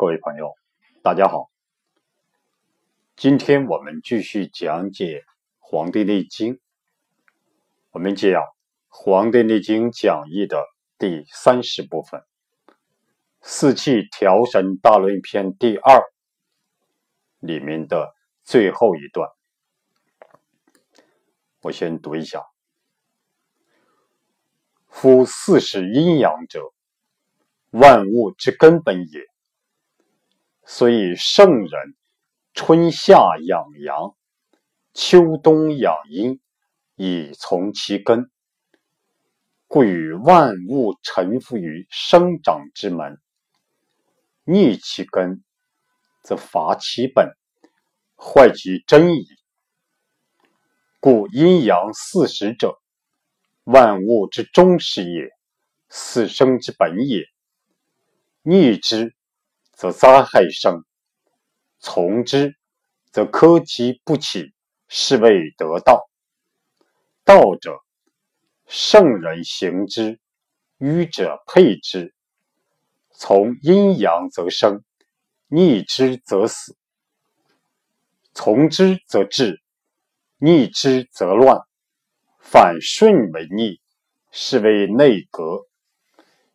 各位朋友，大家好。今天我们继续讲解《黄帝内经》，我们讲《黄帝内经讲义》的第三十部分《四气调神大论篇》第二里面的最后一段。我先读一下：“夫四时阴阳者，万物之根本也。所以圣人。”春夏养阳，秋冬养阴，以从其根。故与万物臣服于生长之门，逆其根，则伐其本，坏其真矣。故阴阳四时者，万物之终始也，死生之本也。逆之，则灾害生。从之，则科其不起，是谓得道。道者，圣人行之，愚者配之。从阴阳则生，逆之则死。从之则治，逆之则乱。反顺为逆，是谓内格。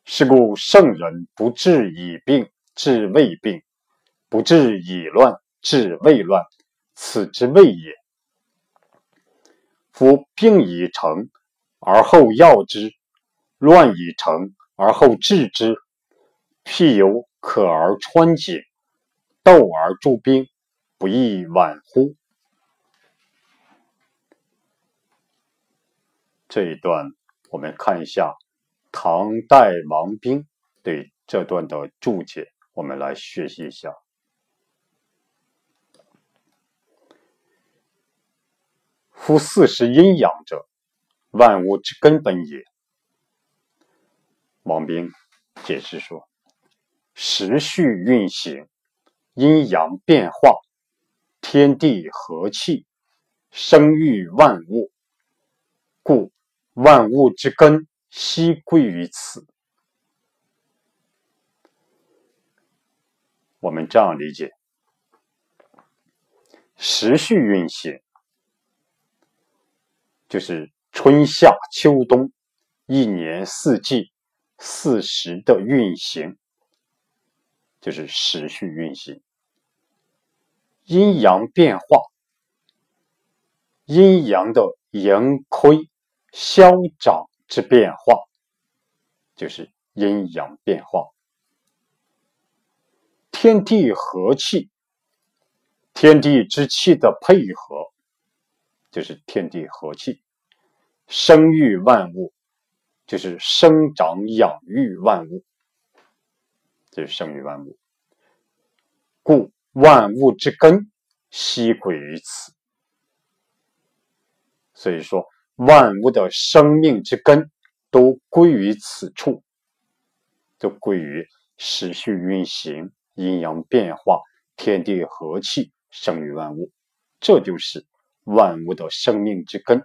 是故圣人不治已病，治未病。不治已乱，治未乱，此之谓也。夫病已成，而后药之；乱已成，而后治之。譬有渴而穿井，斗而助兵，不亦晚乎？这一段，我们看一下唐代王冰对这段的注解，我们来学习一下。夫四时阴阳者，万物之根本也。王冰解释说：时序运行，阴阳变化，天地和气，生育万物，故万物之根悉归于此。我们这样理解：时序运行。就是春夏秋冬，一年四季四时的运行，就是时序运行。阴阳变化，阴阳的盈亏消长之变化，就是阴阳变化。天地和气，天地之气的配合，就是天地和气。生育万物，就是生长养育万物，就是生育万物。故万物之根悉归于此。所以说，万物的生命之根都归于此处，都归于时序运行、阴阳变化、天地和气、生于万物，这就是万物的生命之根。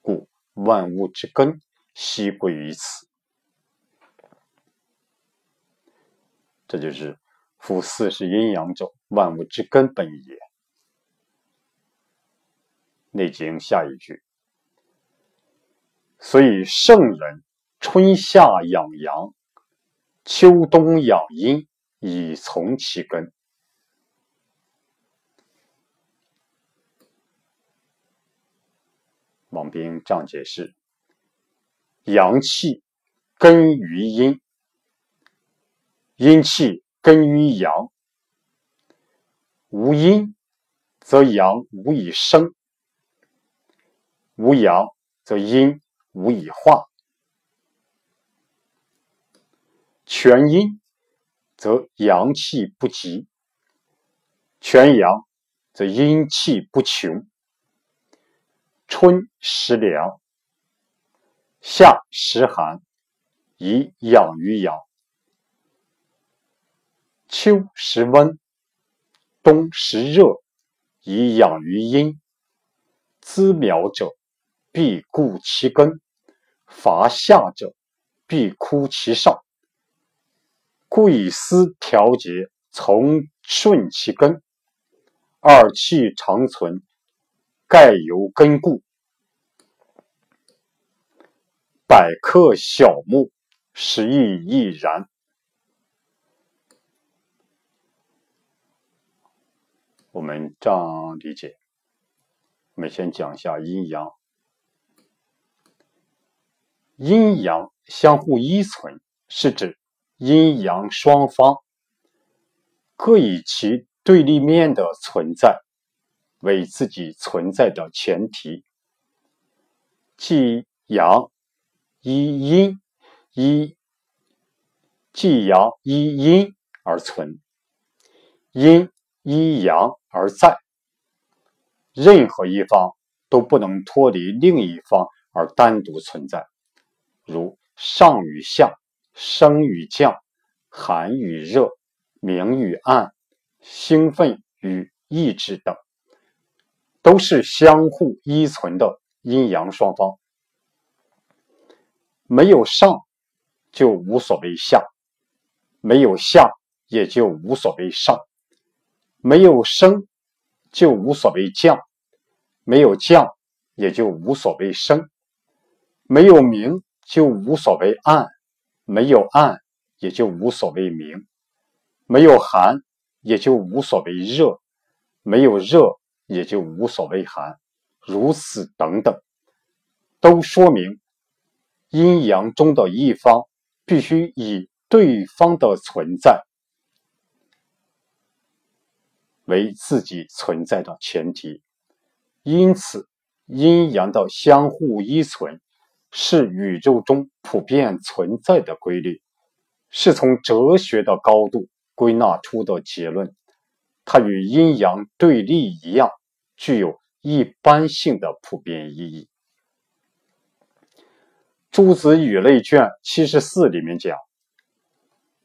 故万物之根悉归于此，这就是夫四时阴阳者，万物之根本也。内经下一句，所以圣人春夏养阳，秋冬养阴，以从其根。王冰这样解释：阳气根于阴，阴气根于阳。无阴则阳无以生，无阳则阴无以化。全阴则阳气不极，全阳则阴气不穷。春时凉，夏时寒，以养于阳；秋时温，冬时热，以养于阴。滋苗者，必固其根；伐夏者，必枯其上。故以思调节，从顺其根。二气长存，盖由根故。百克小木，实亦亦然。我们这样理解。我们先讲一下阴阳。阴阳相互依存，是指阴阳双方各以其对立面的存在为自己存在的前提，即阳依阴，依即阳依阴而存，阴依阳而在，任何一方都不能脱离另一方而单独存在。如上与下、升与降、寒与热、明与暗、兴奋与抑制等，都是相互依存的阴阳双方。没有上，就无所谓下；没有下，也就无所谓上；没有升，就无所谓降；没有降，也就无所谓升；没有明。就无所谓暗，没有暗也就无所谓明；没有寒也就无所谓热，没有热也就无所谓寒。如此等等，都说明阴阳中的一方必须以对方的存在为自己存在的前提。因此，阴阳的相互依存。是宇宙中普遍存在的规律，是从哲学的高度归纳出的结论。它与阴阳对立一样，具有一般性的普遍意义。《诸子语类》卷七十四里面讲：“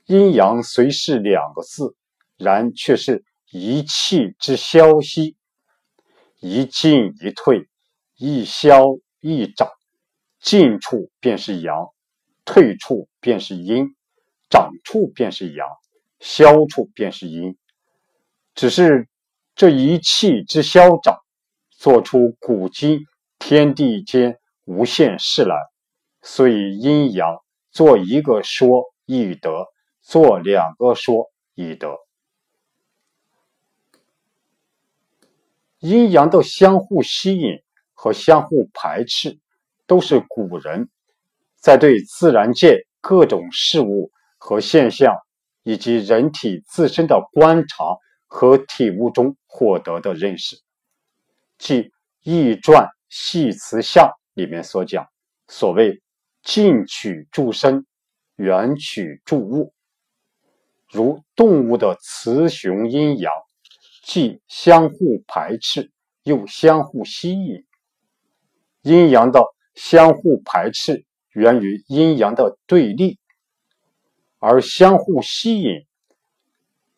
阴阳虽是两个字，然却是一气之消息，一进一退，一消一长。”进处便是阳，退处便是阴，长处便是阳，消处便是阴。只是这一气之消长，做出古今天地间无限事来。所以阴阳做一个说易得，做两个说易得。阴阳的相互吸引和相互排斥。都是古人在对自然界各种事物和现象，以及人体自身的观察和体悟中获得的认识，即《易传系辞下》里面所讲，所谓“近取诸身，远取诸物”，如动物的雌雄阴阳，既相互排斥，又相互吸引，阴阳的。相互排斥源于阴阳的对立，而相互吸引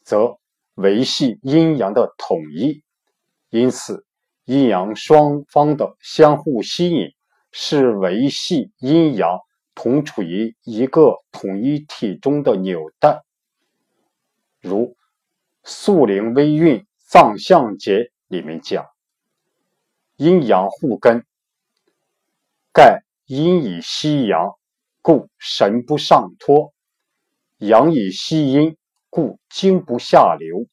则维系阴阳的统一。因此，阴阳双方的相互吸引是维系阴阳同处于一个统一体中的纽带。如《素灵微运藏象节》里面讲：“阴阳互根。”盖阴以息阳，故神不上脱；阳以息阴，故精不下流。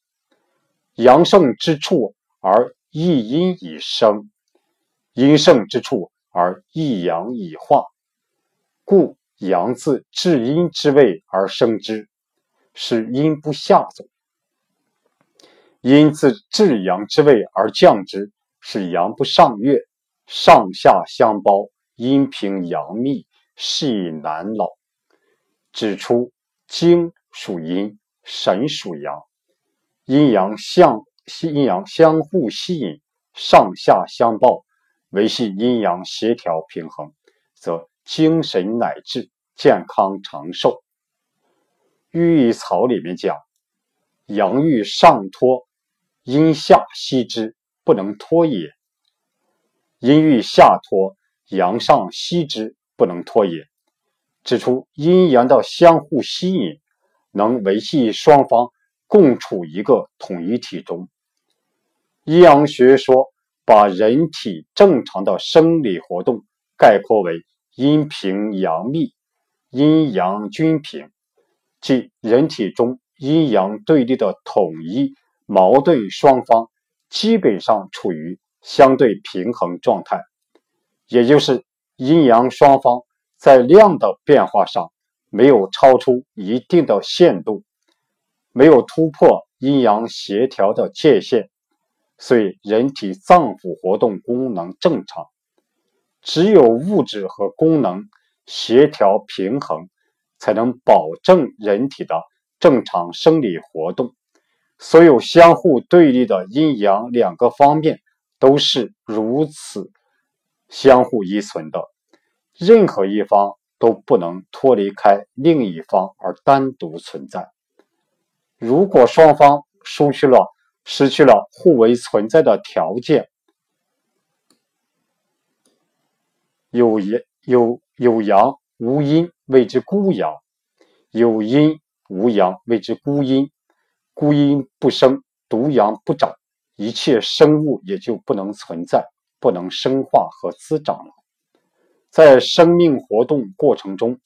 阳盛之处而益阴以生，阴盛之处而益阳以化。故阳自至阴之位而生之，是阴不下走；阴自至阳之位而降之，是阳不上越。上下相包。阴平阳密，是以难老。指出精属阴，神属阳，阴阳相阴阳相互吸引，上下相抱，维系阴阳协调平衡，则精神乃至健康长寿。寓意草里面讲，阳欲上脱，阴下吸之，不能脱也；阴欲下脱。阳上吸之，不能脱也。指出阴阳的相互吸引，能维系双方共处一个统一体中。阴阳学说把人体正常的生理活动概括为阴平阳密、阴阳均平，即人体中阴阳对立的统一矛盾双方基本上处于相对平衡状态，也就是阴阳双方在量的变化上没有超出一定的限度，没有突破阴阳协调的界限。所以，人体脏腑活动功能正常，只有物质和功能协调平衡，才能保证人体的正常生理活动。所有相互对立的阴阳两个方面都是如此相互依存的，任何一方都不能脱离开另一方而单独存在。如果双方失去了，失去了互为存在的条件，有阳有有阳无阴谓之孤阳，有阴无阳谓之孤阴。孤阴不生，独阳不长，一切生物也就不能存在，不能生化和滋长了。在生命活动过程中，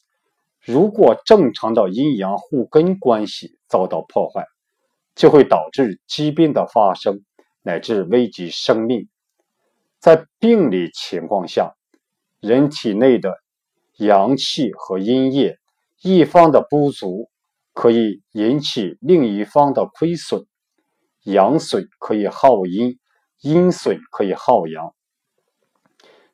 如果正常的阴阳互根关系遭到破坏，就会导致疾病的发生，乃至危及生命。在病理情况下，人体内的阳气和阴液一方的不足，可以引起另一方的亏损。阳损可以耗阴，阴损可以耗阳。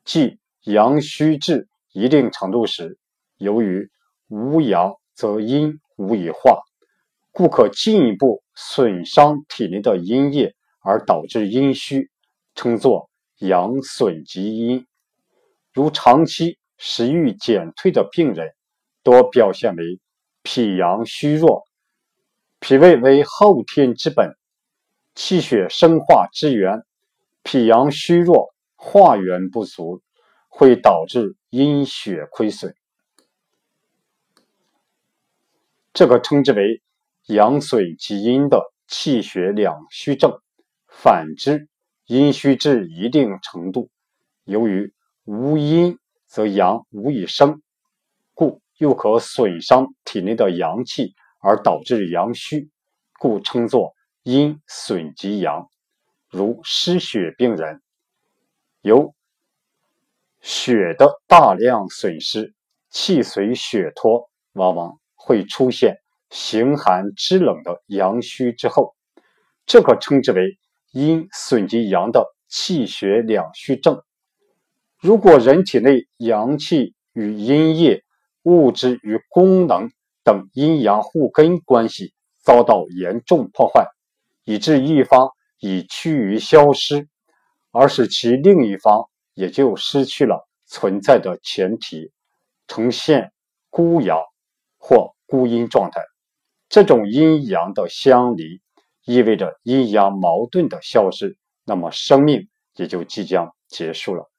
即阳虚至一定程度时，由于无阳则阴无以化。故可进一步损伤体内的阴液，而导致阴虚，称作阳损及阴。如长期食欲减退的病人，多表现为脾阳虚弱。脾胃为后天之本，气血生化之源，脾阳虚弱，化源不足，会导致阴血亏损。这个称之为。阳损及阴的气血两虚症，反之，阴虚至一定程度，由于无阴则阳无以生，故又可损伤体内的阳气而导致阳虚，故称作阴损及阳。如失血病人，由血的大量损失，气随血脱，往往会出现。形寒肢冷的阳虚之后，这可称之为阴损及阳的气血两虚症。如果人体内阳气与阴液、物质与功能等阴阳互根关系遭到严重破坏，以致一方已趋于消失，而使其另一方也就失去了存在的前提，呈现孤阳或孤阴状态。这种阴阳的相离，意味着阴阳矛盾的消失，那么生命也就即将结束了。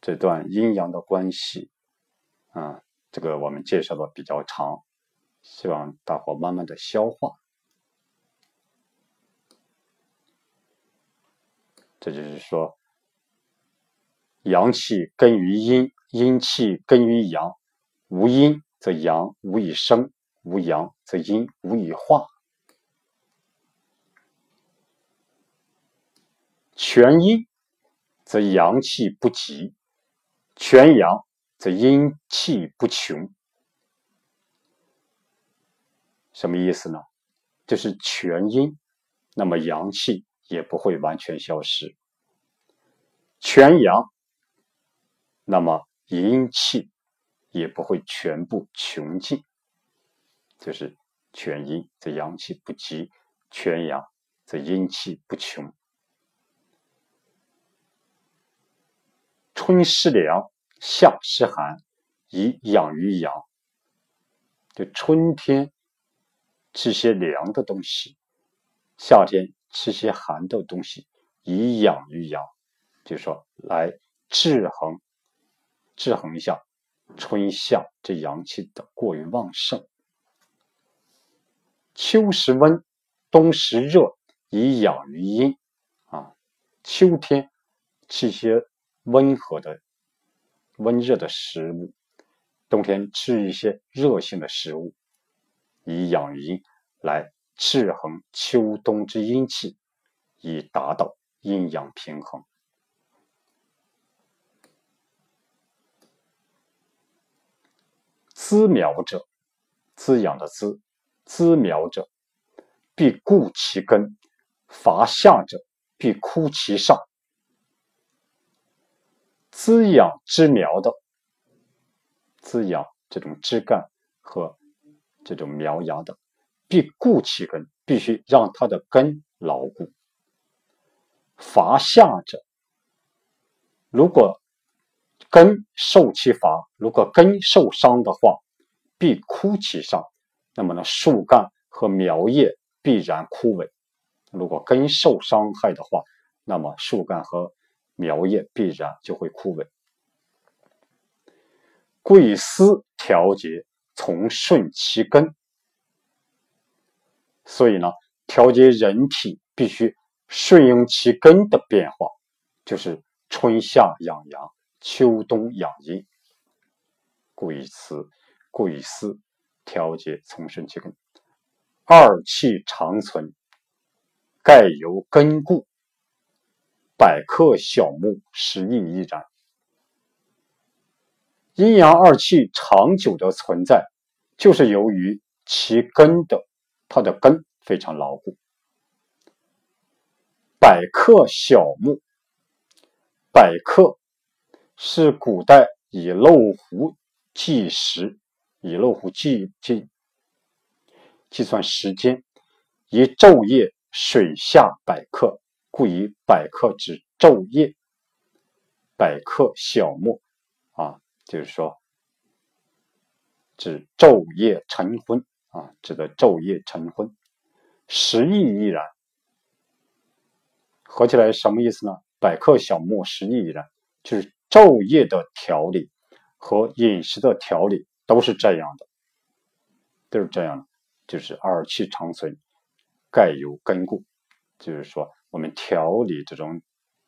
这段阴阳的关系，啊，这个我们介绍的比较长，希望大伙慢慢的消化。这就是说，阳气根于阴，阴气根于阳，无阴。则阳无以生，无阳则阴无以化。全阴则阳气不极，全阳则阴气不穷。什么意思呢？就是全阴，那么阳气也不会完全消失；全阳，那么阴气。也不会全部穷尽，就是全阴则阳气不极，全阳则阴气不穷。春湿凉，夏湿寒，以养于阳。就春天吃些凉的东西，夏天吃些寒的东西，以养于阳。就说来制衡，制衡一下。春夏这阳气的过于旺盛。秋时温，冬时热，以养于阴。啊，秋天吃些温和的、温热的食物，冬天吃一些热性的食物，以养于阴，来制衡秋冬之阴气，以达到阴阳平衡。滋苗者，滋养的滋。滋苗者，必固其根；伐下者，必枯其上。滋养枝苗的，滋养这种枝干和这种苗芽的，必固其根，必须让它的根牢固。伐下者，如果根受其伐，如果根受伤的话，必枯其上。那么呢，树干和苗叶必然枯萎。如果根受伤害的话，那么树干和苗叶必然就会枯萎。贵思调节，从顺其根。所以呢，调节人体必须顺应其根的变化，就是春夏养阳，秋冬养阴。贵思，贵思。调节从生其根，二气长存，盖由根固。百克小木，十益亦然。阴阳二气长久的存在，就是由于其根的它的根非常牢固。百克小木，百克是古代以漏壶计时。以漏壶计计计算时间，以昼夜水下百克，故以百克指昼夜。百克小木啊，就是说指昼夜晨昏啊，指的昼夜晨昏。十亿亦然，合起来什么意思呢？百克小木，十亿亦然，就是昼夜的调理和饮食的调理。都是这样的，都是这样的，就是二气长存，盖有根固。就是说，我们调理这种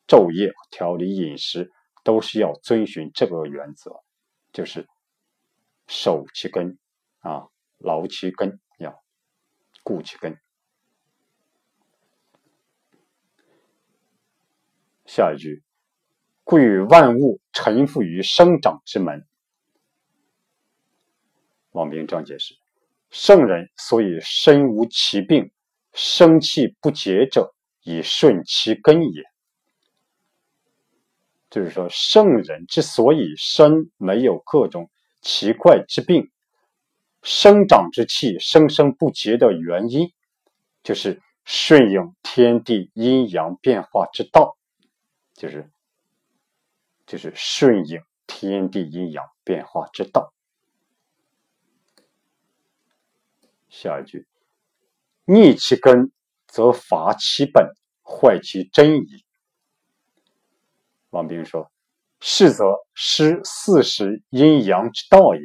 昼夜、调理饮食，都是要遵循这个原则，就是守其根啊，牢其根，要固其根。下一句，故与万物臣服于生长之门。王明这样解释：圣人所以身无其病，生气不竭者，以顺其根也。就是说，圣人之所以身没有各种奇怪之病，生长之气生生不竭的原因，就是顺应天地阴阳变化之道，就是就是顺应天地阴阳变化之道。下一句，逆其根，则伐其本，坏其真矣。王冰说：“是则失四时阴阳之道也。”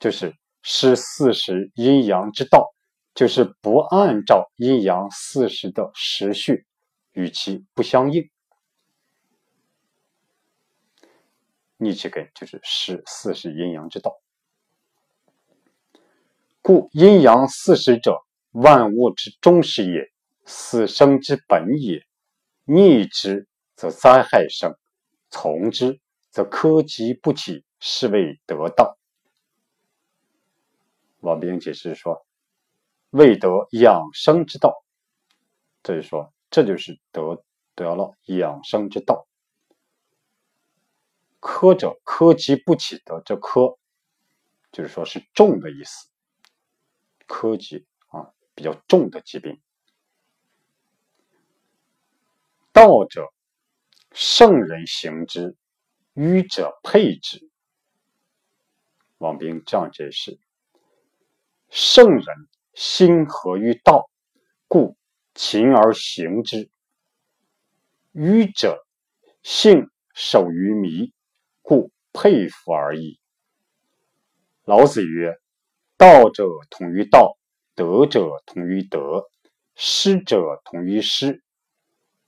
就是失四时阴阳之道，就是不按照阴阳四时的时序，与其不相应。逆其根，就是失四时阴阳之道。故阴阳四时者，万物之终始也，死生之本也。逆之则灾害生，从之则科及不起，是谓得道。王冰解释说：“未得养生之道。”这就说，这就是得得了养生之道。科者，科及不起的这科，就是说是重的意思。科技啊，比较重的疾病。道者，圣人行之，愚者配之。王冰这样解释：圣人心合于道，故勤而行之；愚者性守于迷，故佩服而已。老子曰：“道者同于道，德者同于德，失者同于失。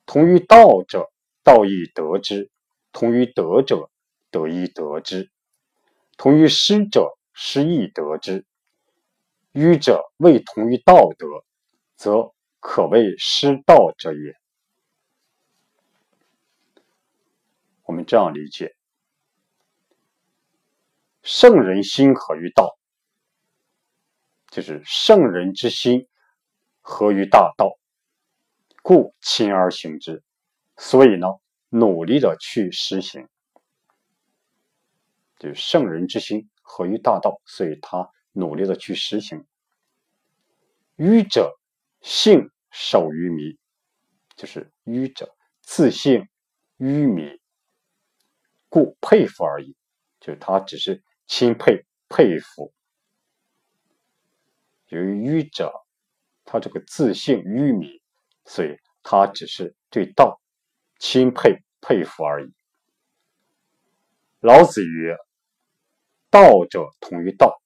同于道者，道亦得之；同于德者，德亦得之；同于失者，失亦得之。愚者未同于道德，则可谓失道者也。”我们这样理解。圣人心合于道，就是圣人之心合于大道，故亲而行之。所以呢，努力的去实行，就是圣人之心合于大道，所以他努力的去实行。愚者性守于迷，就是愚者自信愚迷，故佩服而已，就是他只是。钦佩佩服，由于愚者，他这个自信愚迷，所以他只是对道钦佩佩服而已。老子曰：“道者同于道，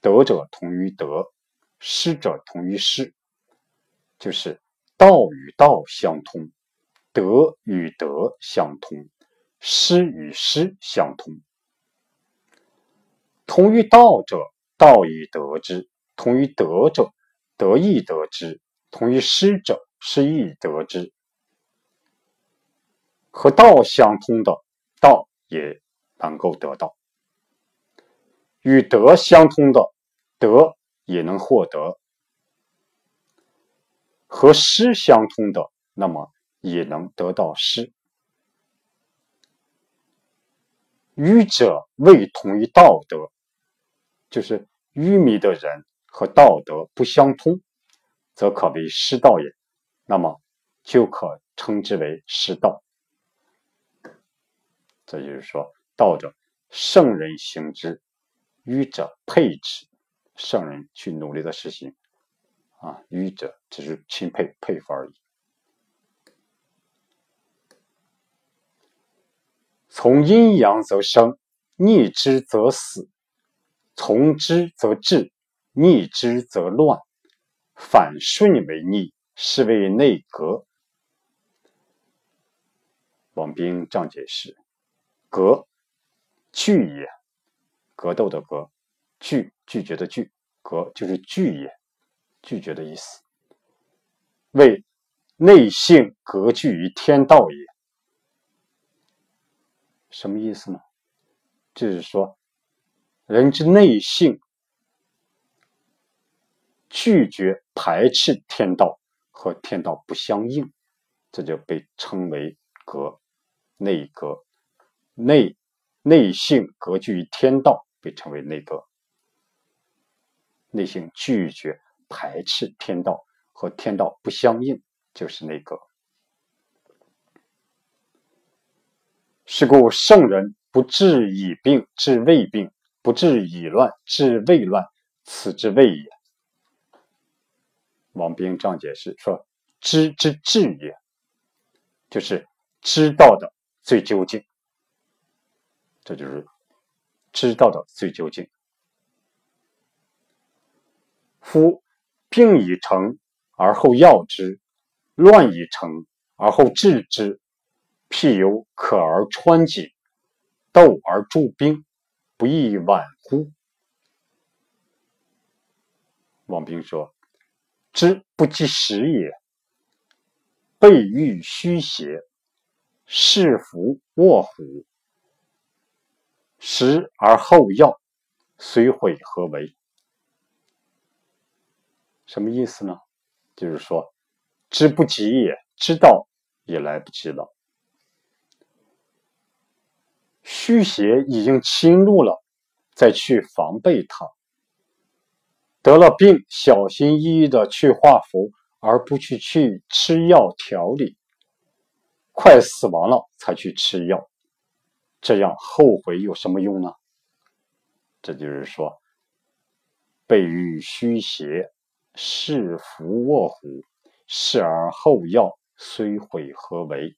德者同于德，失者同于失。”就是道与道相通，德与德相通，失与失相通。同于道者，道亦得之；同于德者，德亦得之；同于失者，失亦得之。和道相通的道也能够得到；与德相通的德也能获得；和失相通的，那么也能得到失。愚者未同于道德。就是愚迷的人和道德不相通，则可为失道也。那么就可称之为失道。这就是说，道者圣人行之，愚者佩之。圣人去努力的实行，啊，愚者只是钦佩佩服而已。从阴阳则生，逆之则死。从之则治，逆之则乱。反顺为逆，是谓内格。王冰这样解释：格，拒也。格斗的格，拒拒绝的拒，格就是拒也，拒绝的意思。为内性格拒于天道也。什么意思呢？就是说。人之内性拒绝、排斥天道和天道不相应，这就被称为格内格。内内性格拒于天道，被称为内格。内心拒绝、排斥天道和天道不相应，就是内格。是故圣人不治已病，治未病。不治已乱，治未乱，此之谓也。王冰这样解释说：“知之至也，就是知道的最究竟。这就是知道的最究竟。夫病已成而后药之，乱已成而后治之，譬有渴而穿井，斗而助兵。”不亦晚乎？王冰说：“知不及时也，备欲虚邪，是服卧虎。食而后药，虽毁何为？”什么意思呢？就是说，知不及也，知道也来不及了。虚邪已经侵入了，再去防备它。得了病，小心翼翼的去画符，而不去去吃药调理。快死亡了才去吃药，这样后悔有什么用呢？这就是说，备欲虚邪，是福卧虎，事而后药，虽毁何为？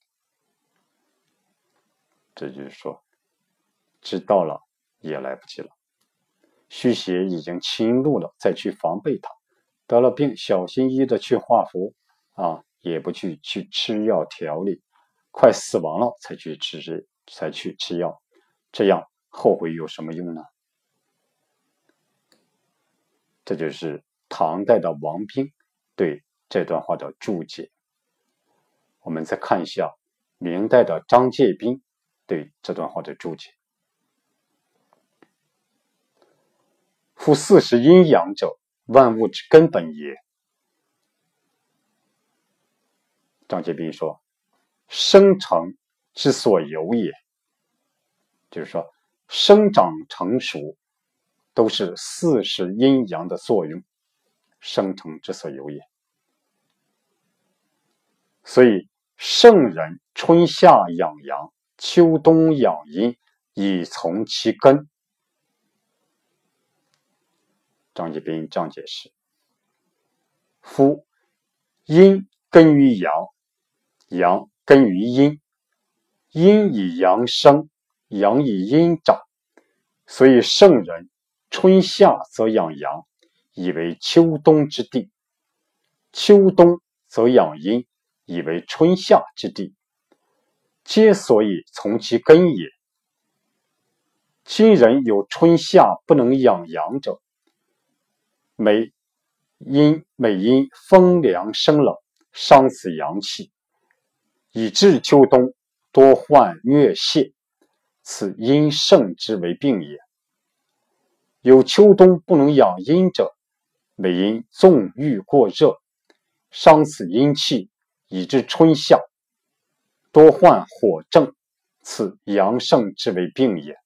这就是说。知道了也来不及了。虚邪已经侵入了，再去防备它；得了病，小心翼翼的去画符啊，也不去去吃药调理，快死亡了才去吃，才去吃药，这样后悔有什么用呢？这就是唐代的王冰对这段话的注解。我们再看一下明代的张介宾对这段话的注解：“夫四时阴阳者，万物之根本也。”张介宾说：“生成之所由也，就是说生长成熟。”都是四时阴阳的作用生成之所由也。所以圣人春夏养阳，秋冬养阴，以从其根。张继斌这样解释：夫阴根于阳，阳根于阴，阴以阳生，阳以阴长，所以圣人。春夏则养阳，以为秋冬之地；秋冬则养阴，以为春夏之地。皆所以从其根也。今人有春夏不能养阳者，每因每因风凉生冷，伤此阳气，以致秋冬多患疟泻，此阴盛之为病也。有秋冬不能养阴者，每因纵欲过热，伤此阴气，以致春夏多患火症，此阳盛之为病也。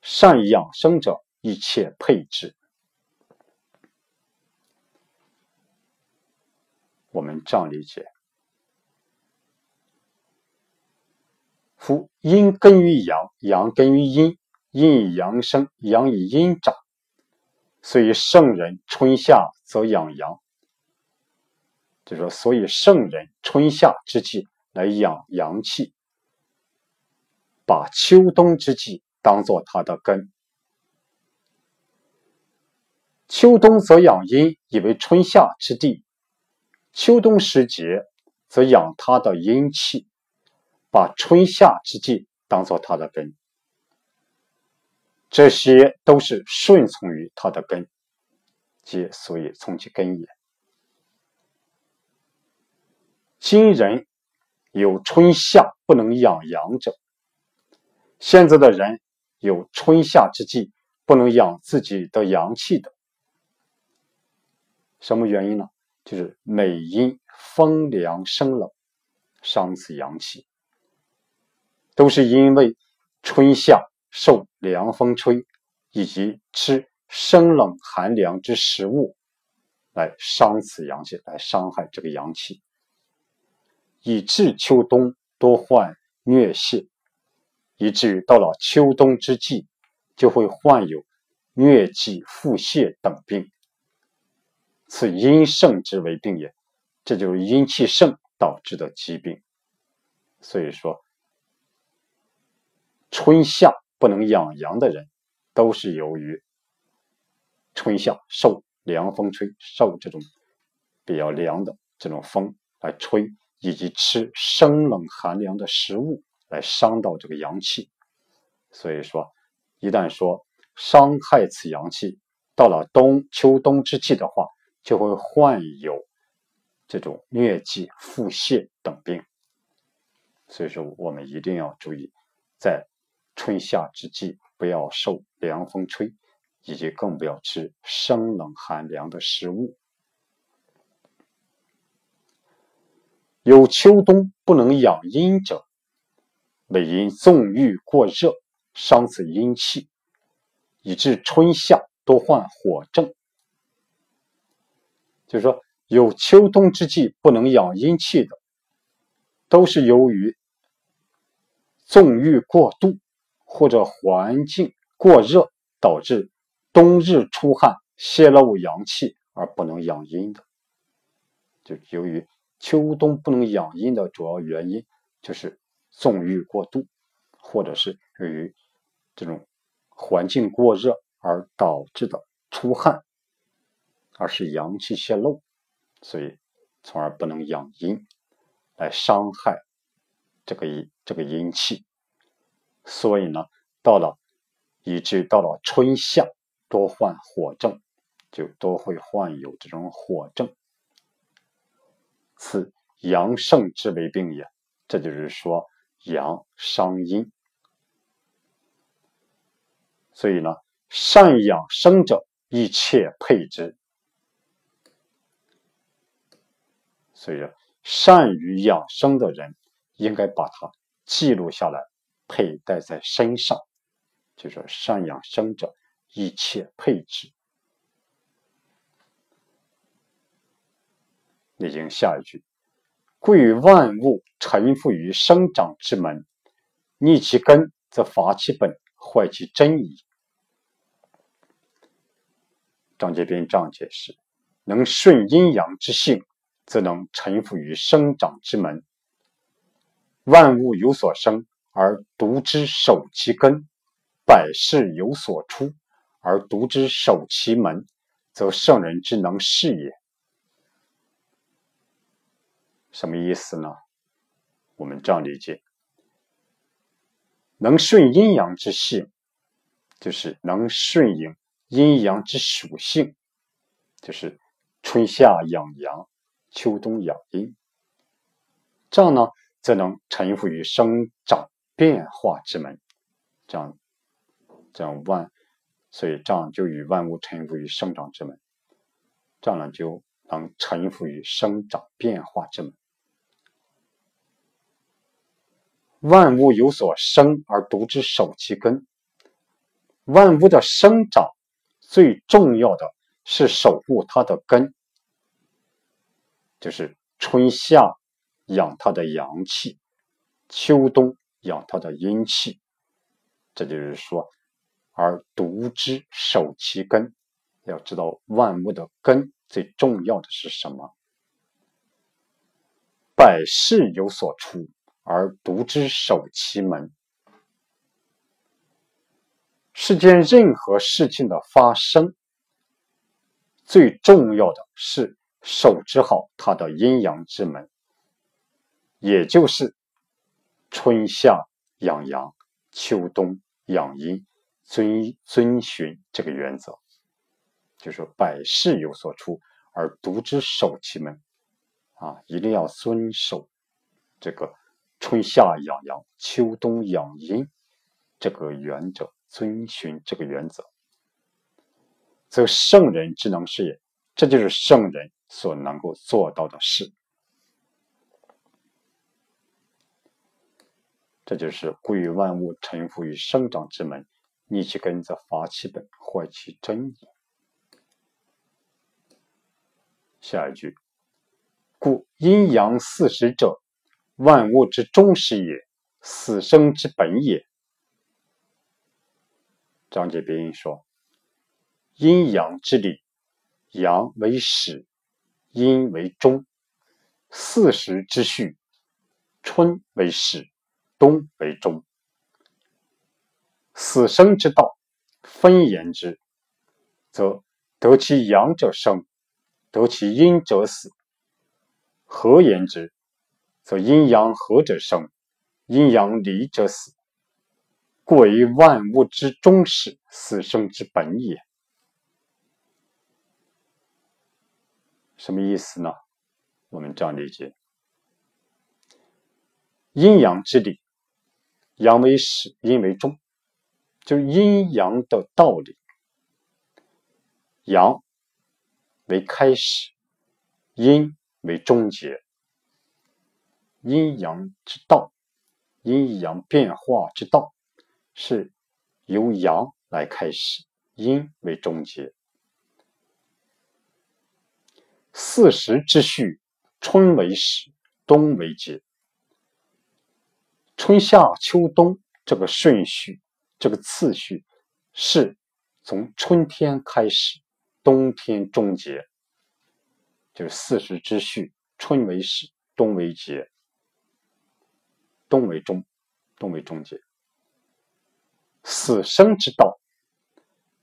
善养生者，一切配之。我们这样理解：夫阴根于阳，阳根于阴。阴以阳生，阳以阴长，所以圣人春夏则养阳。就说，所以圣人春夏之际来养阳气，把秋冬之际当做它的根。秋冬则养阴，以为春夏之地；秋冬时节则养它的阴气，把春夏之际当做它的根。这些都是顺从于它的根，皆所以从其根也。今人有春夏不能养阳者，现在的人有春夏之际不能养自己的阳气的，什么原因呢？就是每因风凉生冷，伤此阳气，都是因为春夏。受凉风吹，以及吃生冷寒凉之食物，来伤此阳气，来伤害这个阳气，以致秋冬多患疟泻，以至于到了秋冬之际，就会患有疟疾、腹泻等病。此阴盛之为病也，这就是阴气盛导致的疾病。所以说，春夏。不能养阳的人，都是由于春夏受凉风吹，受这种比较凉的这种风来吹，以及吃生冷寒凉的食物来伤到这个阳气。所以说，一旦说伤害此阳气，到了冬秋冬之际的话，就会患有这种疟疾、腹泻等病。所以说，我们一定要注意在。春夏之际，不要受凉风吹，以及更不要吃生冷寒凉的食物。有秋冬不能养阴者，为因纵欲过热，伤此阴气，以致春夏多患火症。就是说，有秋冬之际不能养阴气的，都是由于纵欲过度。或者环境过热导致冬日出汗泄露阳气而不能养阴的，就由于秋冬不能养阴的主要原因就是纵欲过度，或者是由于这种环境过热而导致的出汗，而是阳气泄露，所以从而不能养阴，来伤害这个阴这个阴气。所以呢，到了以至于到了春夏，多患火症，就都会患有这种火症。此阳盛之为病也。这就是说，阳伤阴。所以呢，善养生者，一切配之。所以，善于养生的人，应该把它记录下来，佩戴在身上。就说善养生者，一切配之。已经下一句，贵万物臣服于生长之门，逆其根，则伐其本，坏其真矣。张杰斌这样解释：能顺阴阳之性，则能臣服于生长之门。万物有所生，而独之守其根；百事有所出，而独之守其门，则圣人之能事也。什么意思呢？我们这样理解：能顺阴阳之性，就是能顺应。阴阳之属性，就是春夏养阳，秋冬养阴。这样呢，则能臣服于生长变化之门。这样，这样万，所以这样就与万物臣服于生长之门。这样呢，就能臣服于生长变化之门。万物有所生而独之守其根。万物的生长。最重要的是守护它的根，就是春夏养它的阳气，秋冬养它的阴气。这就是说，而独之守其根。要知道万物的根最重要的是什么？百事有所出，而独之守其门。世间任何事情的发生，最重要的是守之好它的阴阳之门，也就是春夏养阳，秋冬养阴，遵遵循这个原则，就说百事有所出，而独之守其门，啊，一定要遵守这个春夏养阳，秋冬养阴这个原则。遵循这个原则，则圣人之能事也。这就是圣人所能够做到的事。这就是故于万物臣服于生长之门，逆其根则伐其本，坏其真矣。下一句，故阴阳四时者，万物之终始也，死生之本也。张节斌说：“阴阳之理，阳为始，阴为终，四时之序，春为始，东为中。死生之道，分言之，则得其阳者生，得其阴者死；合言之，则阴阳合者生，阴阳离者死。”故为万物之终始，死生之本也。什么意思呢？我们这样理解：阴阳之理，阳为始，阴为终，就是阴阳的道理。阳为开始，阴为终结。阴阳之道，阴阳变化之道。是由阳来开始，阴为终结。四时之序，春为始，冬为结。春夏秋冬这个顺序，这个次序，是从春天开始，冬天终结。就是四时之序，春为始，冬为结，冬为终，冬为终结。死生之道。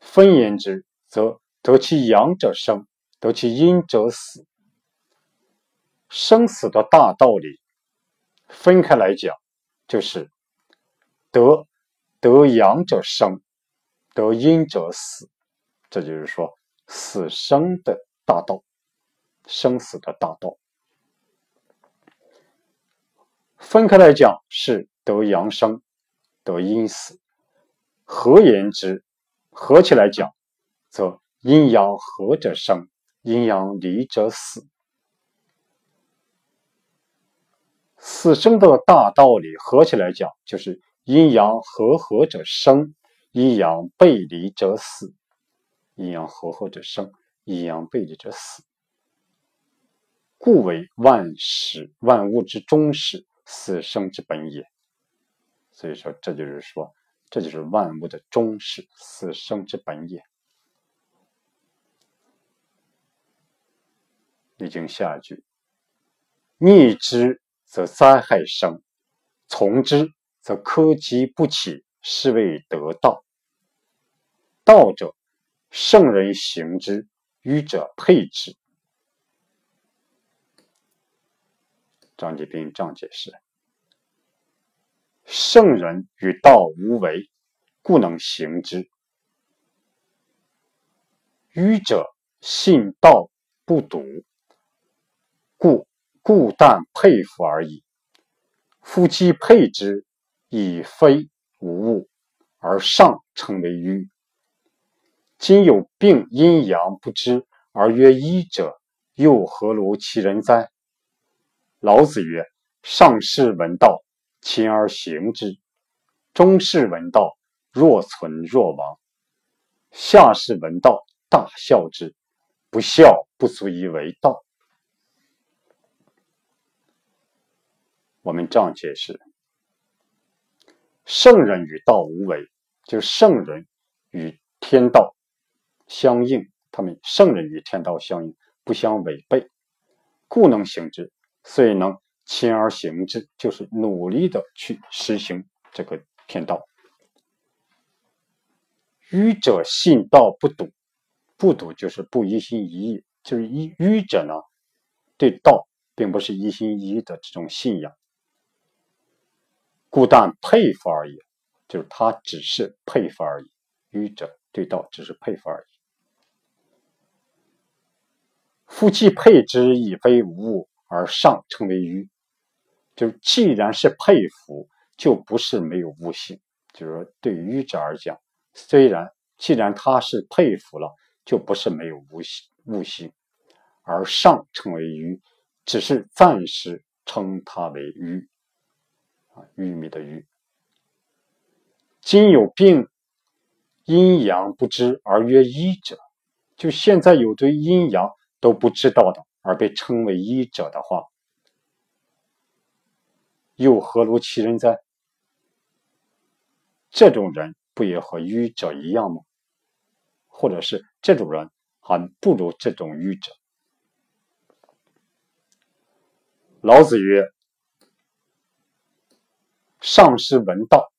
分言之，则得其阳者生，得其阴者死。生死的大道理，分开来讲，就是得得阳者生，得阴者死。这就是说，死生的大道，生死的大道。分开来讲是得阳生，得阴死；合言之，合起来讲，则阴阳合者生，阴阳离者死。死生的大道理合起来讲，就是阴阳和合者生，阴阳背离者死。阴阳和合者生，阴阳背离者死。故为万事万物之终始。死生之本也，所以说，这就是说，这就是万物的终始，死生之本也。已经下一句：逆之则灾害生，从之则苛疾不起，是谓得道。道者，圣人行之，愚者配之。张继斌这样解释：圣人与道无为，故能行之；愚者信道不笃，故故但佩服而已。夫妻配之，以非无物，而上称为愚。今有病阴阳不知而曰医者，又何如其人哉？老子曰：“上士闻道，勤而行之；中士闻道，若存若亡；下士闻道，大笑之。不笑，不足以为道。”我们这样解释：圣人与道无为，就是圣人与天道相应，他们圣人与天道相应，不相违背，故能行之。所以能勤而行之，就是努力的去实行这个天道。愚者信道不笃，不笃就是不一心一意，就是愚愚者呢，对道并不是一心一意的这种信仰，故但佩服而已，就是他只是佩服而已。愚者对道只是佩服而已。夫既佩之，以非无物。而上称为愚，就既然是佩服，就不是没有悟性。就是说，对愚者而讲，虽然既然他是佩服了，就不是没有悟性。悟性，而上称为愚，只是暂时称他为愚，啊，愚昧的玉。今有病，阴阳不知而曰医者，就现在有对阴阳都不知道的。而被称为医者的话，又何如其人哉？这种人不也和愚者一样吗？或者是这种人还不如这种愚者？老子曰：“上士闻道，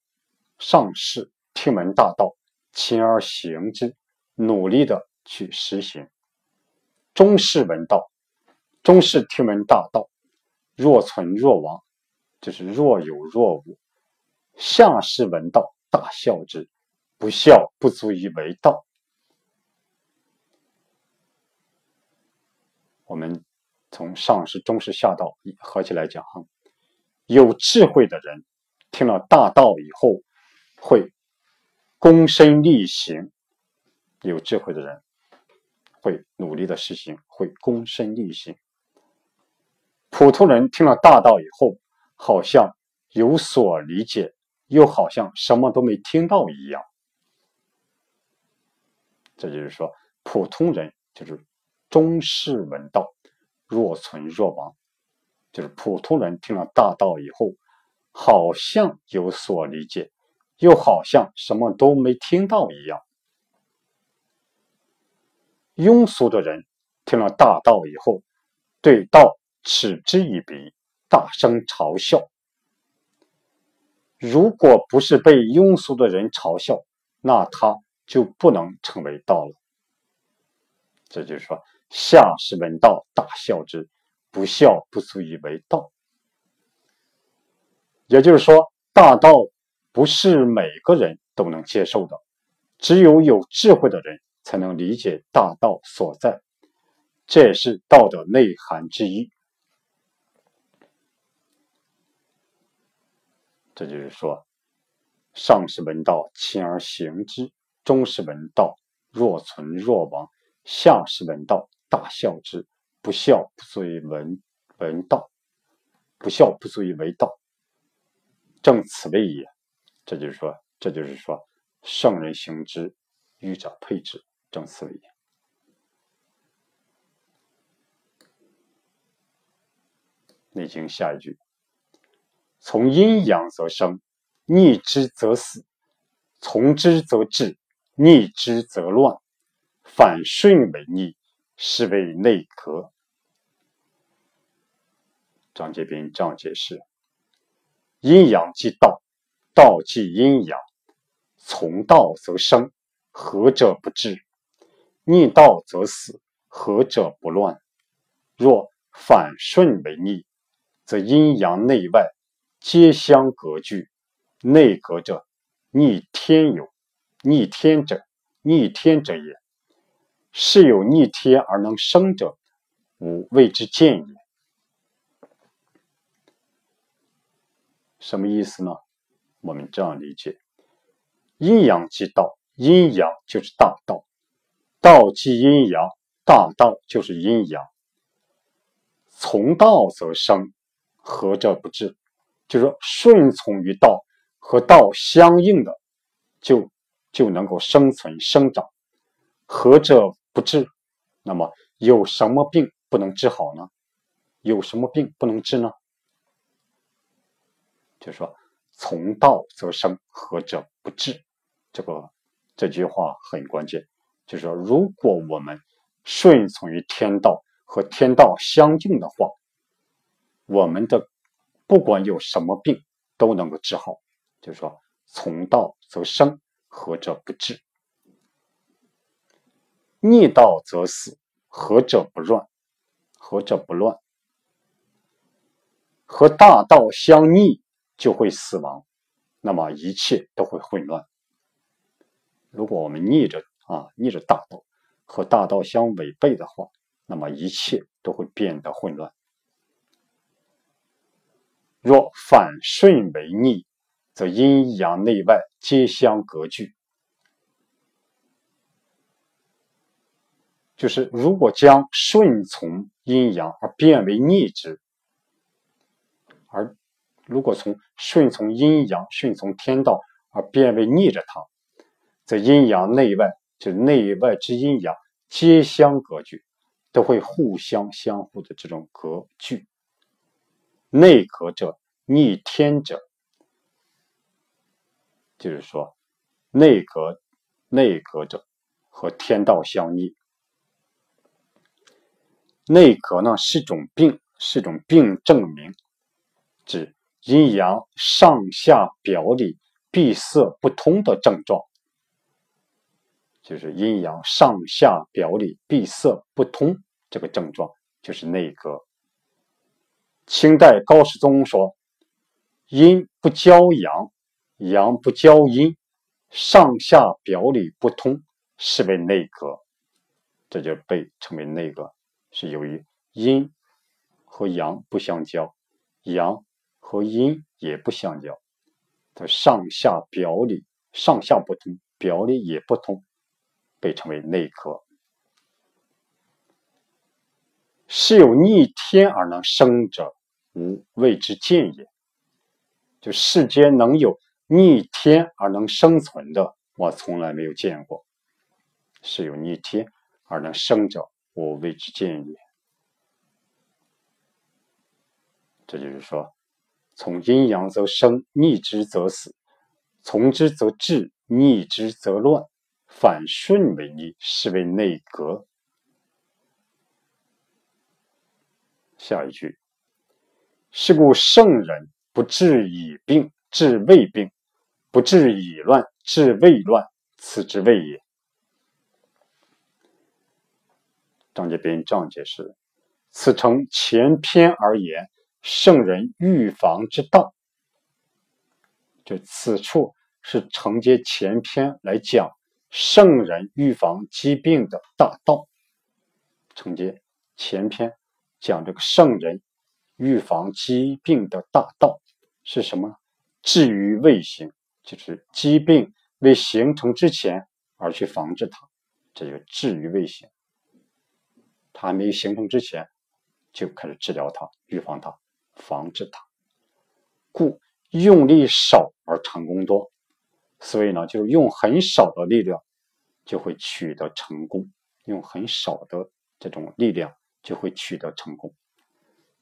上士听闻大道，勤而行之，努力的去实行；中士闻道。”中士听闻大道，若存若亡，就是若有若无；下士闻道，大笑之，不笑不足以为道。我们从上士、中士、下道合起来讲哈，有智慧的人听了大道以后，会躬身力行；有智慧的人会努力的实行，会躬身力行。普通人听了大道以后，好像有所理解，又好像什么都没听到一样。这就是说，普通人就是中士闻道，若存若亡，就是普通人听了大道以后，好像有所理解，又好像什么都没听到一样。庸俗的人听了大道以后，对道。嗤之以鼻，大声嘲笑。如果不是被庸俗的人嘲笑，那他就不能成为道了。这就是说，下士闻道，大笑之，不笑不足以为道。也就是说，大道不是每个人都能接受的，只有有智慧的人才能理解大道所在，这也是道的内涵之一。这就是说，上士闻道，勤而行之；中士闻道，若存若亡；下士闻道，大笑之。不笑不足以闻闻道，不笑不足以为道。正此谓也。这就是说，这就是说，圣人行之，愚者退之。正此谓也。《内经》下一句：从阴阳则生，逆之则死；从之则治，逆之则乱。反顺为逆，是谓内格。张杰斌这样解释。阴阳即道，道即阴阳。从道则生，合者不治；逆道则死，合者不乱。若反顺为逆，则阴阳内外皆相隔拒。内隔者，逆天有；逆天者，逆天者也。是有逆天而能生者，吾谓之见也。什么意思呢？我们这样理解：阴阳即道，阴阳就是大道；道即阴阳，大道就是阴阳。从道则生，合者不治。就是说，顺从于道和道相应的，就就能够生存生长；合者不治。那么，有什么病不能治好呢？有什么病不能治呢？就是说，从道则生，合者不治。这个这句话很关键。就是说，如果我们顺从于天道和天道相应的话，我们的不管有什么病都能够治好。就是说，从道则生，合者不治；逆道则死，合者不乱。合者不乱，和大道相逆。就会死亡，那么一切都会混乱。如果我们逆着啊逆着大道和大道相违背的话，那么一切都会变得混乱。若反顺为逆，则阴阳内外皆相隔拒。就是如果将顺从阴阳而变为逆之，而如果从顺从阴阳、顺从天道而变为逆着它，则阴阳内外，就内外之阴阳皆相隔绝，都会互相相互的这种隔拒。内隔者逆天者，就是说内隔内隔者和天道相逆。内隔呢是种病，是种病证明，指。阴阳上下表里闭塞不通的症状，就是阴阳上下表里闭塞不通这个症状，就是内格。清代高士宗说：“阴不交阳，阳不交阴，上下表里不通，是为内格。”这就被称为内格，是由于阴和阳不相交，阳。和阴也不相交，它上下表里上下不通，表里也不通，被称为内科。是有逆天而能生者，吾谓之见也。就世间能有逆天而能生存的，我从来没有见过。是有逆天而能生者，我谓之见也。这就是说。从阴阳则生，逆之则死；从之则治，逆之则乱。反顺为逆，是为内格。下一句：是故圣人不治已病，治未病，不治已乱，治未乱，此之谓也。张节斌这样解释：此诚前篇而言，圣人预防之道。就此处是承接前篇来讲圣人预防疾病的大道。承接前篇讲这个圣人预防疾病的大道是什么？治于未形，就是疾病未形成之前而去防治它，这就治于未形。它还没有形成之前就开始治疗它、预防它、防治它，故。用力少而成功多，所以呢，就是用很少的力量就会取得成功，用很少的这种力量就会取得成功，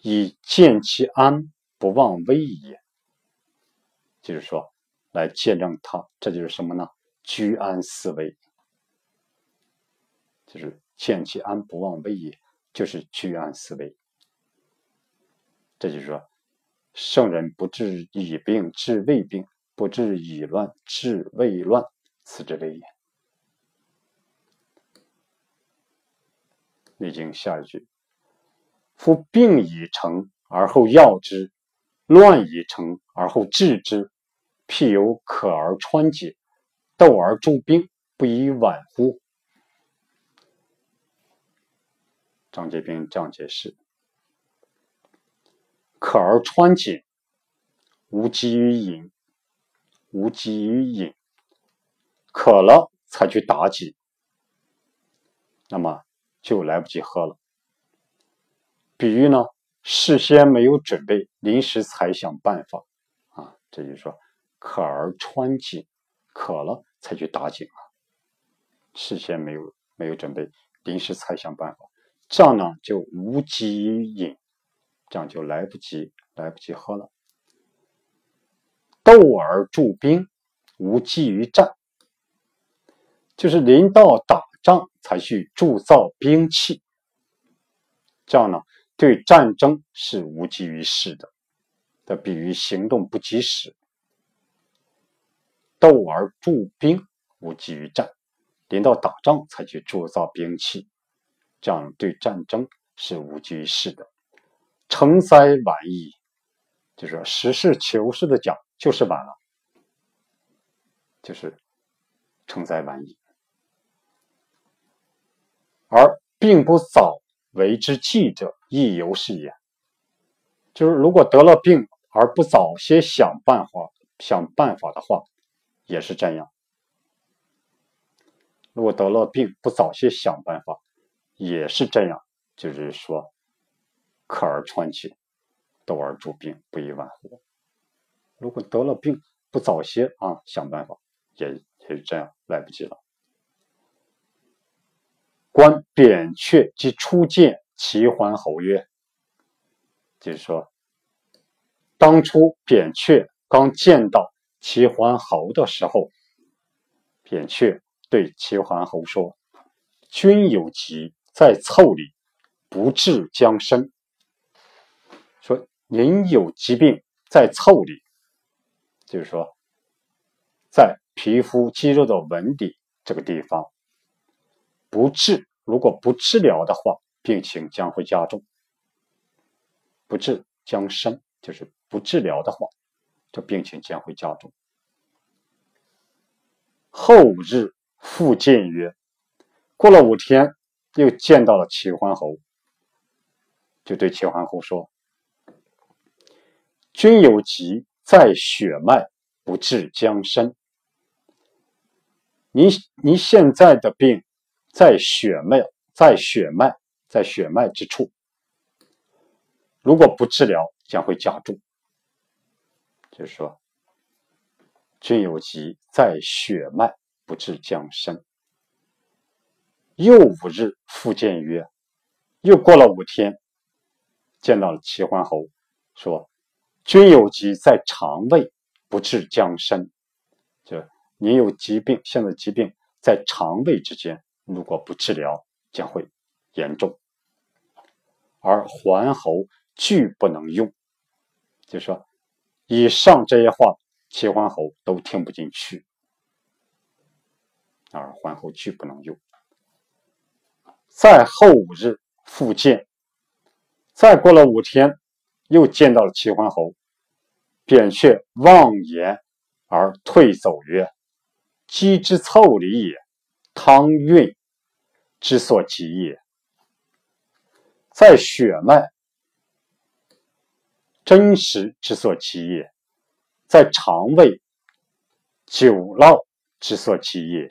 以见其安，不忘危也。就是说，来见证他，这就是什么呢？居安思危，就是见其安，不忘危也，就是居安思危。这就是说。圣人不治已病，治未病；不治已乱，治未乱，此之谓也。历经下一句：夫病已成而后药之，乱已成而后治之，譬有可而穿解，斗而助兵，不以晚乎？张节斌这样解释。可而穿井，无济于饮，无济于饮。渴了才去打井，那么就来不及喝了。比喻呢，事先没有准备，临时才想办法啊。这就是说，渴而穿井，渴了才去打井啊。事先没有没有准备，临时才想办法，这样呢就无济于饮。这样就来不及，来不及喝了。斗而助兵，无济于战。就是临到打仗才去铸造兵器，这样呢，对战争是无济于事的。的比喻行动不及时。斗而助兵，无济于战。临到打仗才去铸造兵器，这样对战争是无济于事的。成灾晚矣，就是实事求是的讲，就是晚了，就是成灾晚矣。而并不早为之计者，亦犹是也。就是如果得了病而不早些想办法想办法的话，也是这样。如果得了病不早些想办法，也是这样，就是说。克而穿起，斗而助兵，不亦晚乎？如果得了病，不早些啊，想办法，也也是这样，来不及了。观扁鹊即初见齐桓侯曰：“就是说，当初扁鹊刚见到齐桓侯的时候，扁鹊对齐桓侯说：‘君有疾在腠理，不治将身。’”人有疾病在腠理，就是说，在皮肤肌肉的纹理这个地方，不治，如果不治疗的话，病情将会加重。不治将生，就是不治疗的话，这病情将会加重。后日复见曰，过了五天，又见到了齐桓侯，就对齐桓侯说。君有疾在血脉，不治将身。你你现在的病在血脉，在血脉，在血脉之处。如果不治疗，将会加重。就是说，君有疾在血脉，不治将身。又五日复见曰，又过了五天，见到了齐桓侯，说。君有疾在肠胃，不治将身。就您有疾病，现在疾病在肠胃之间，如果不治疗，将会严重。而桓侯拒不能用，就说以上这些话齐桓侯都听不进去，而桓侯拒不能用。在后五日复见，再过了五天，又见到了齐桓侯，扁鹊妄言而退走曰：“鸡之凑礼也，汤运之所及也。”在血脉。真实之所及也，在肠胃久烙之所及也，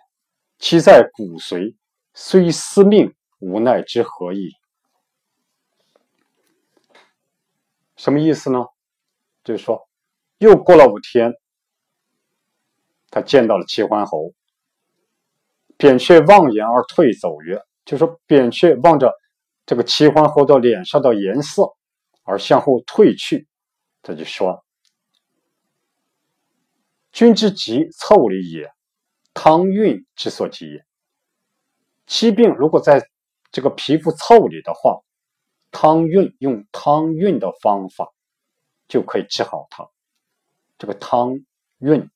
其在骨髓，虽司命，无奈之何矣？什么意思呢？就是说，又过了五天，他见到了齐桓侯，扁鹊望言而退走曰：“就说扁鹊望着这个齐桓侯的脸上的颜色。”而向后退去，他就说：“君之疾凑礼也，汤运之所及也。疾病如果在这个皮肤腠理的话，汤运用汤运的方法就可以治好它。这个汤运，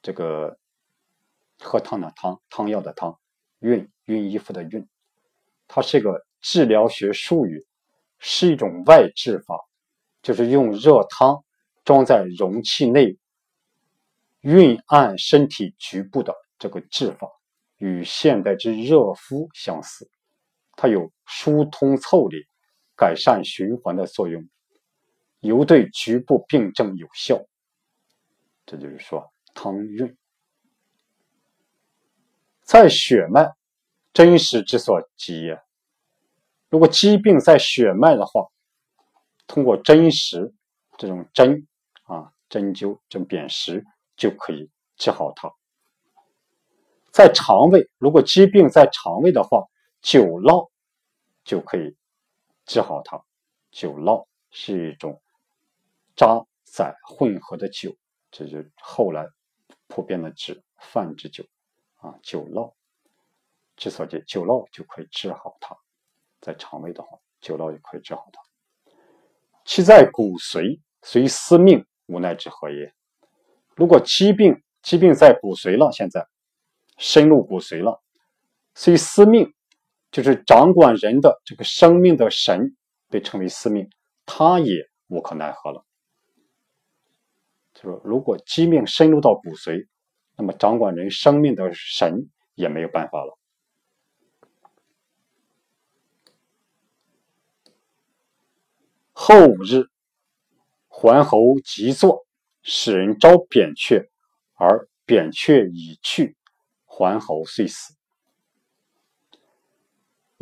这个喝汤的汤，汤药的汤，熨熨衣服的熨，它是一个治疗学术语。”是一种外治法，就是用热汤装在容器内，运按身体局部的这个治法，与现代之热敷相似。它有疏通腠理、改善循环的作用，尤对局部病症有效。这就是说，汤运在血脉，真实之所及也。如果疾病在血脉的话，通过真实这种针啊，针灸、这种砭石就可以治好它。在肠胃，如果疾病在肠胃的话，酒烙就可以治好它。酒烙是一种渣滓混合的酒，这就后来普遍的指饭之酒啊。酒烙之所以酒烙就可以治好它。在肠胃的话，久烙也可以治好它。其在骨髓，虽司命，无奈之何也？如果疾病疾病在骨髓了，现在深入骨髓了，虽司命，就是掌管人的这个生命的神，被称为司命，他也无可奈何了。就说，如果疾病深入到骨髓，那么掌管人生命的神也没有办法了。后五日，桓侯即坐，使人招扁鹊，而扁鹊已去，桓侯遂死。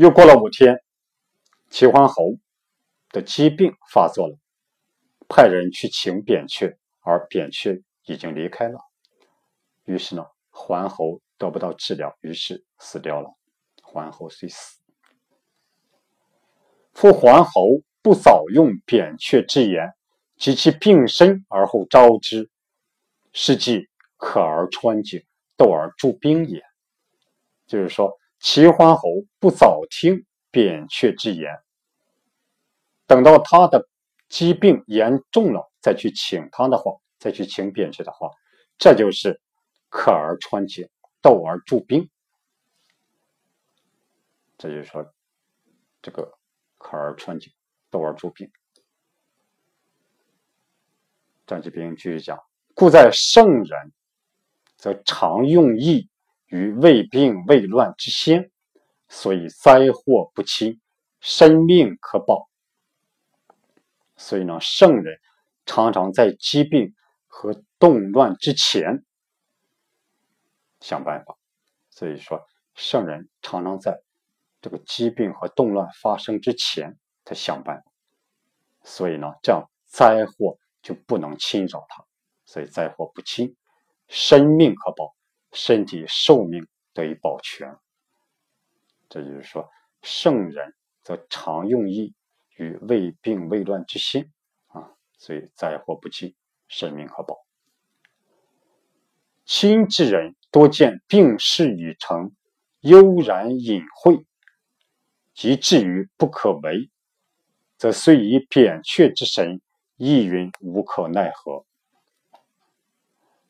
又过了五天，齐桓侯的疾病发作了，派人去请扁鹊，而扁鹊已经离开了。于是呢，桓侯得不到治疗，于是死掉了。桓侯虽死。夫桓侯。不早用扁鹊之言，及其病深而后招之，是即可而穿井，斗而助兵也。就是说，齐桓侯不早听扁鹊之言，等到他的疾病严重了，再去请他的话，再去请扁鹊的话，这就是可而穿井，斗而助兵。这就是说，这个可而穿井。斗而助兵。张继兵继续讲：故在圣人，则常用意于未病未乱之先，所以灾祸不侵，生命可保。所以呢，圣人常常在疾病和动乱之前想办法。所以说，圣人常常在这个疾病和动乱发生之前。他想办法，所以呢，这样灾祸就不能侵扰他，所以灾祸不侵，生命可保，身体寿命得以保全。这就是说，圣人则常用意于未病未乱之心啊，所以灾祸不侵，生命可保。亲之人多见病势已成，悠然隐晦，及至于不可为。则虽以扁鹊之神，亦云无可奈何。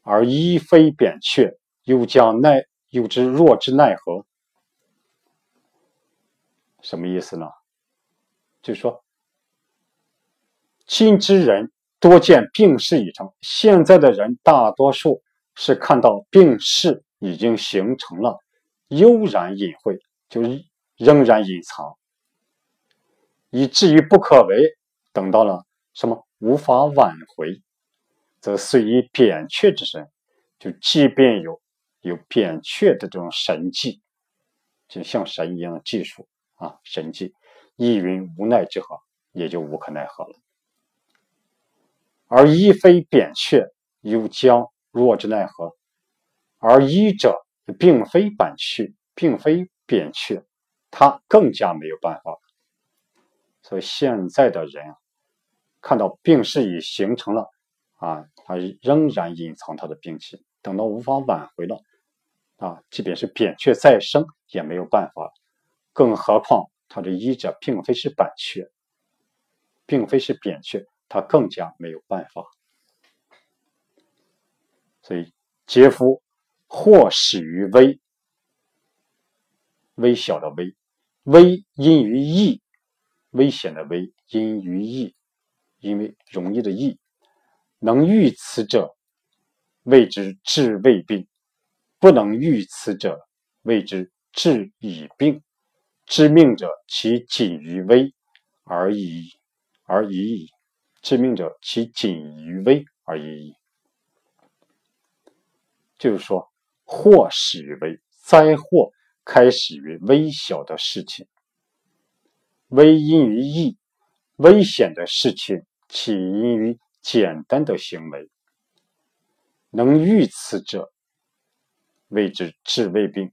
而一非扁鹊，又将奈又知若之奈何？什么意思呢？就是说，今之人多见病势已成，现在的人大多数是看到病势已经形成了，悠然隐晦，就仍然隐藏，以至于不可为。等到了什么无法挽回，则虽以扁鹊之身，就即便有有扁鹊的这种神迹，就像神一样的技术啊，神迹，亦云无奈之何，也就无可奈何了。而一非扁鹊，又将若之奈何？而一者并非扁鹊，并非扁鹊，他更加没有办法。所以现在的人啊看到病势已形成了，啊，他仍然隐藏他的病情，等到无法挽回了，啊，即便是扁鹊再生也没有办法。更何况他的医者并非是扁鹊，并非是扁鹊，他更加没有办法。所以杰夫，或始于微，微小的微，微因于易，危险的危因于易。因为容易的易，能遇此者，谓之治未病；不能遇此者，谓之治已病。致命者，其仅于微而已而已矣。致命者，其仅于微而已矣。就是说，祸始于微，灾祸开始于微小的事情。微因于易，危险的事情。起因于简单的行为，能遇此者，谓之治未病，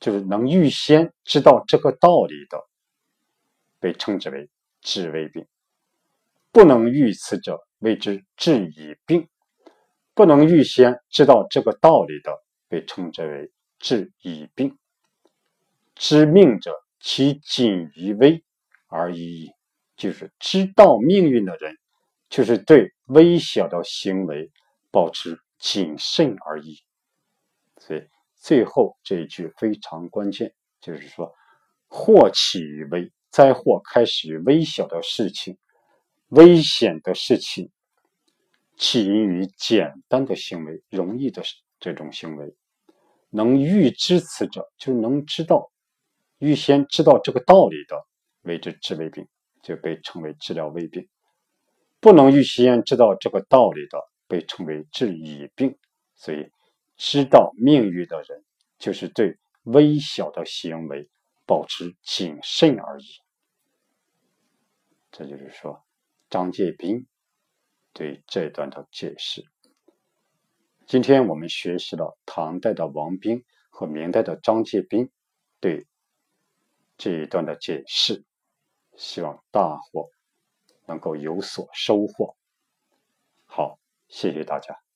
就是能预先知道这个道理的，被称之为治未病；不能预此者，谓之治已病。不能预先知道这个道理的，被称之为治已病。知命者，其仅于微而已矣。就是知道命运的人，就是对微小的行为保持谨慎而已。所以最后这一句非常关键，就是说，祸起于微，灾祸开始于微小的事情，危险的事情起因于简单的行为，容易的这种行为，能预知此者，就能知道，预先知道这个道理的，为之治未病。就被称为治疗胃病，不能预先知道这个道理的，被称为治已病。所以，知道命运的人，就是对微小的行为保持谨慎而已。这就是说，张介宾对这段的解释。今天我们学习了唐代的王冰和明代的张介宾对这一段的解释。希望大伙能够有所收获。好，谢谢大家。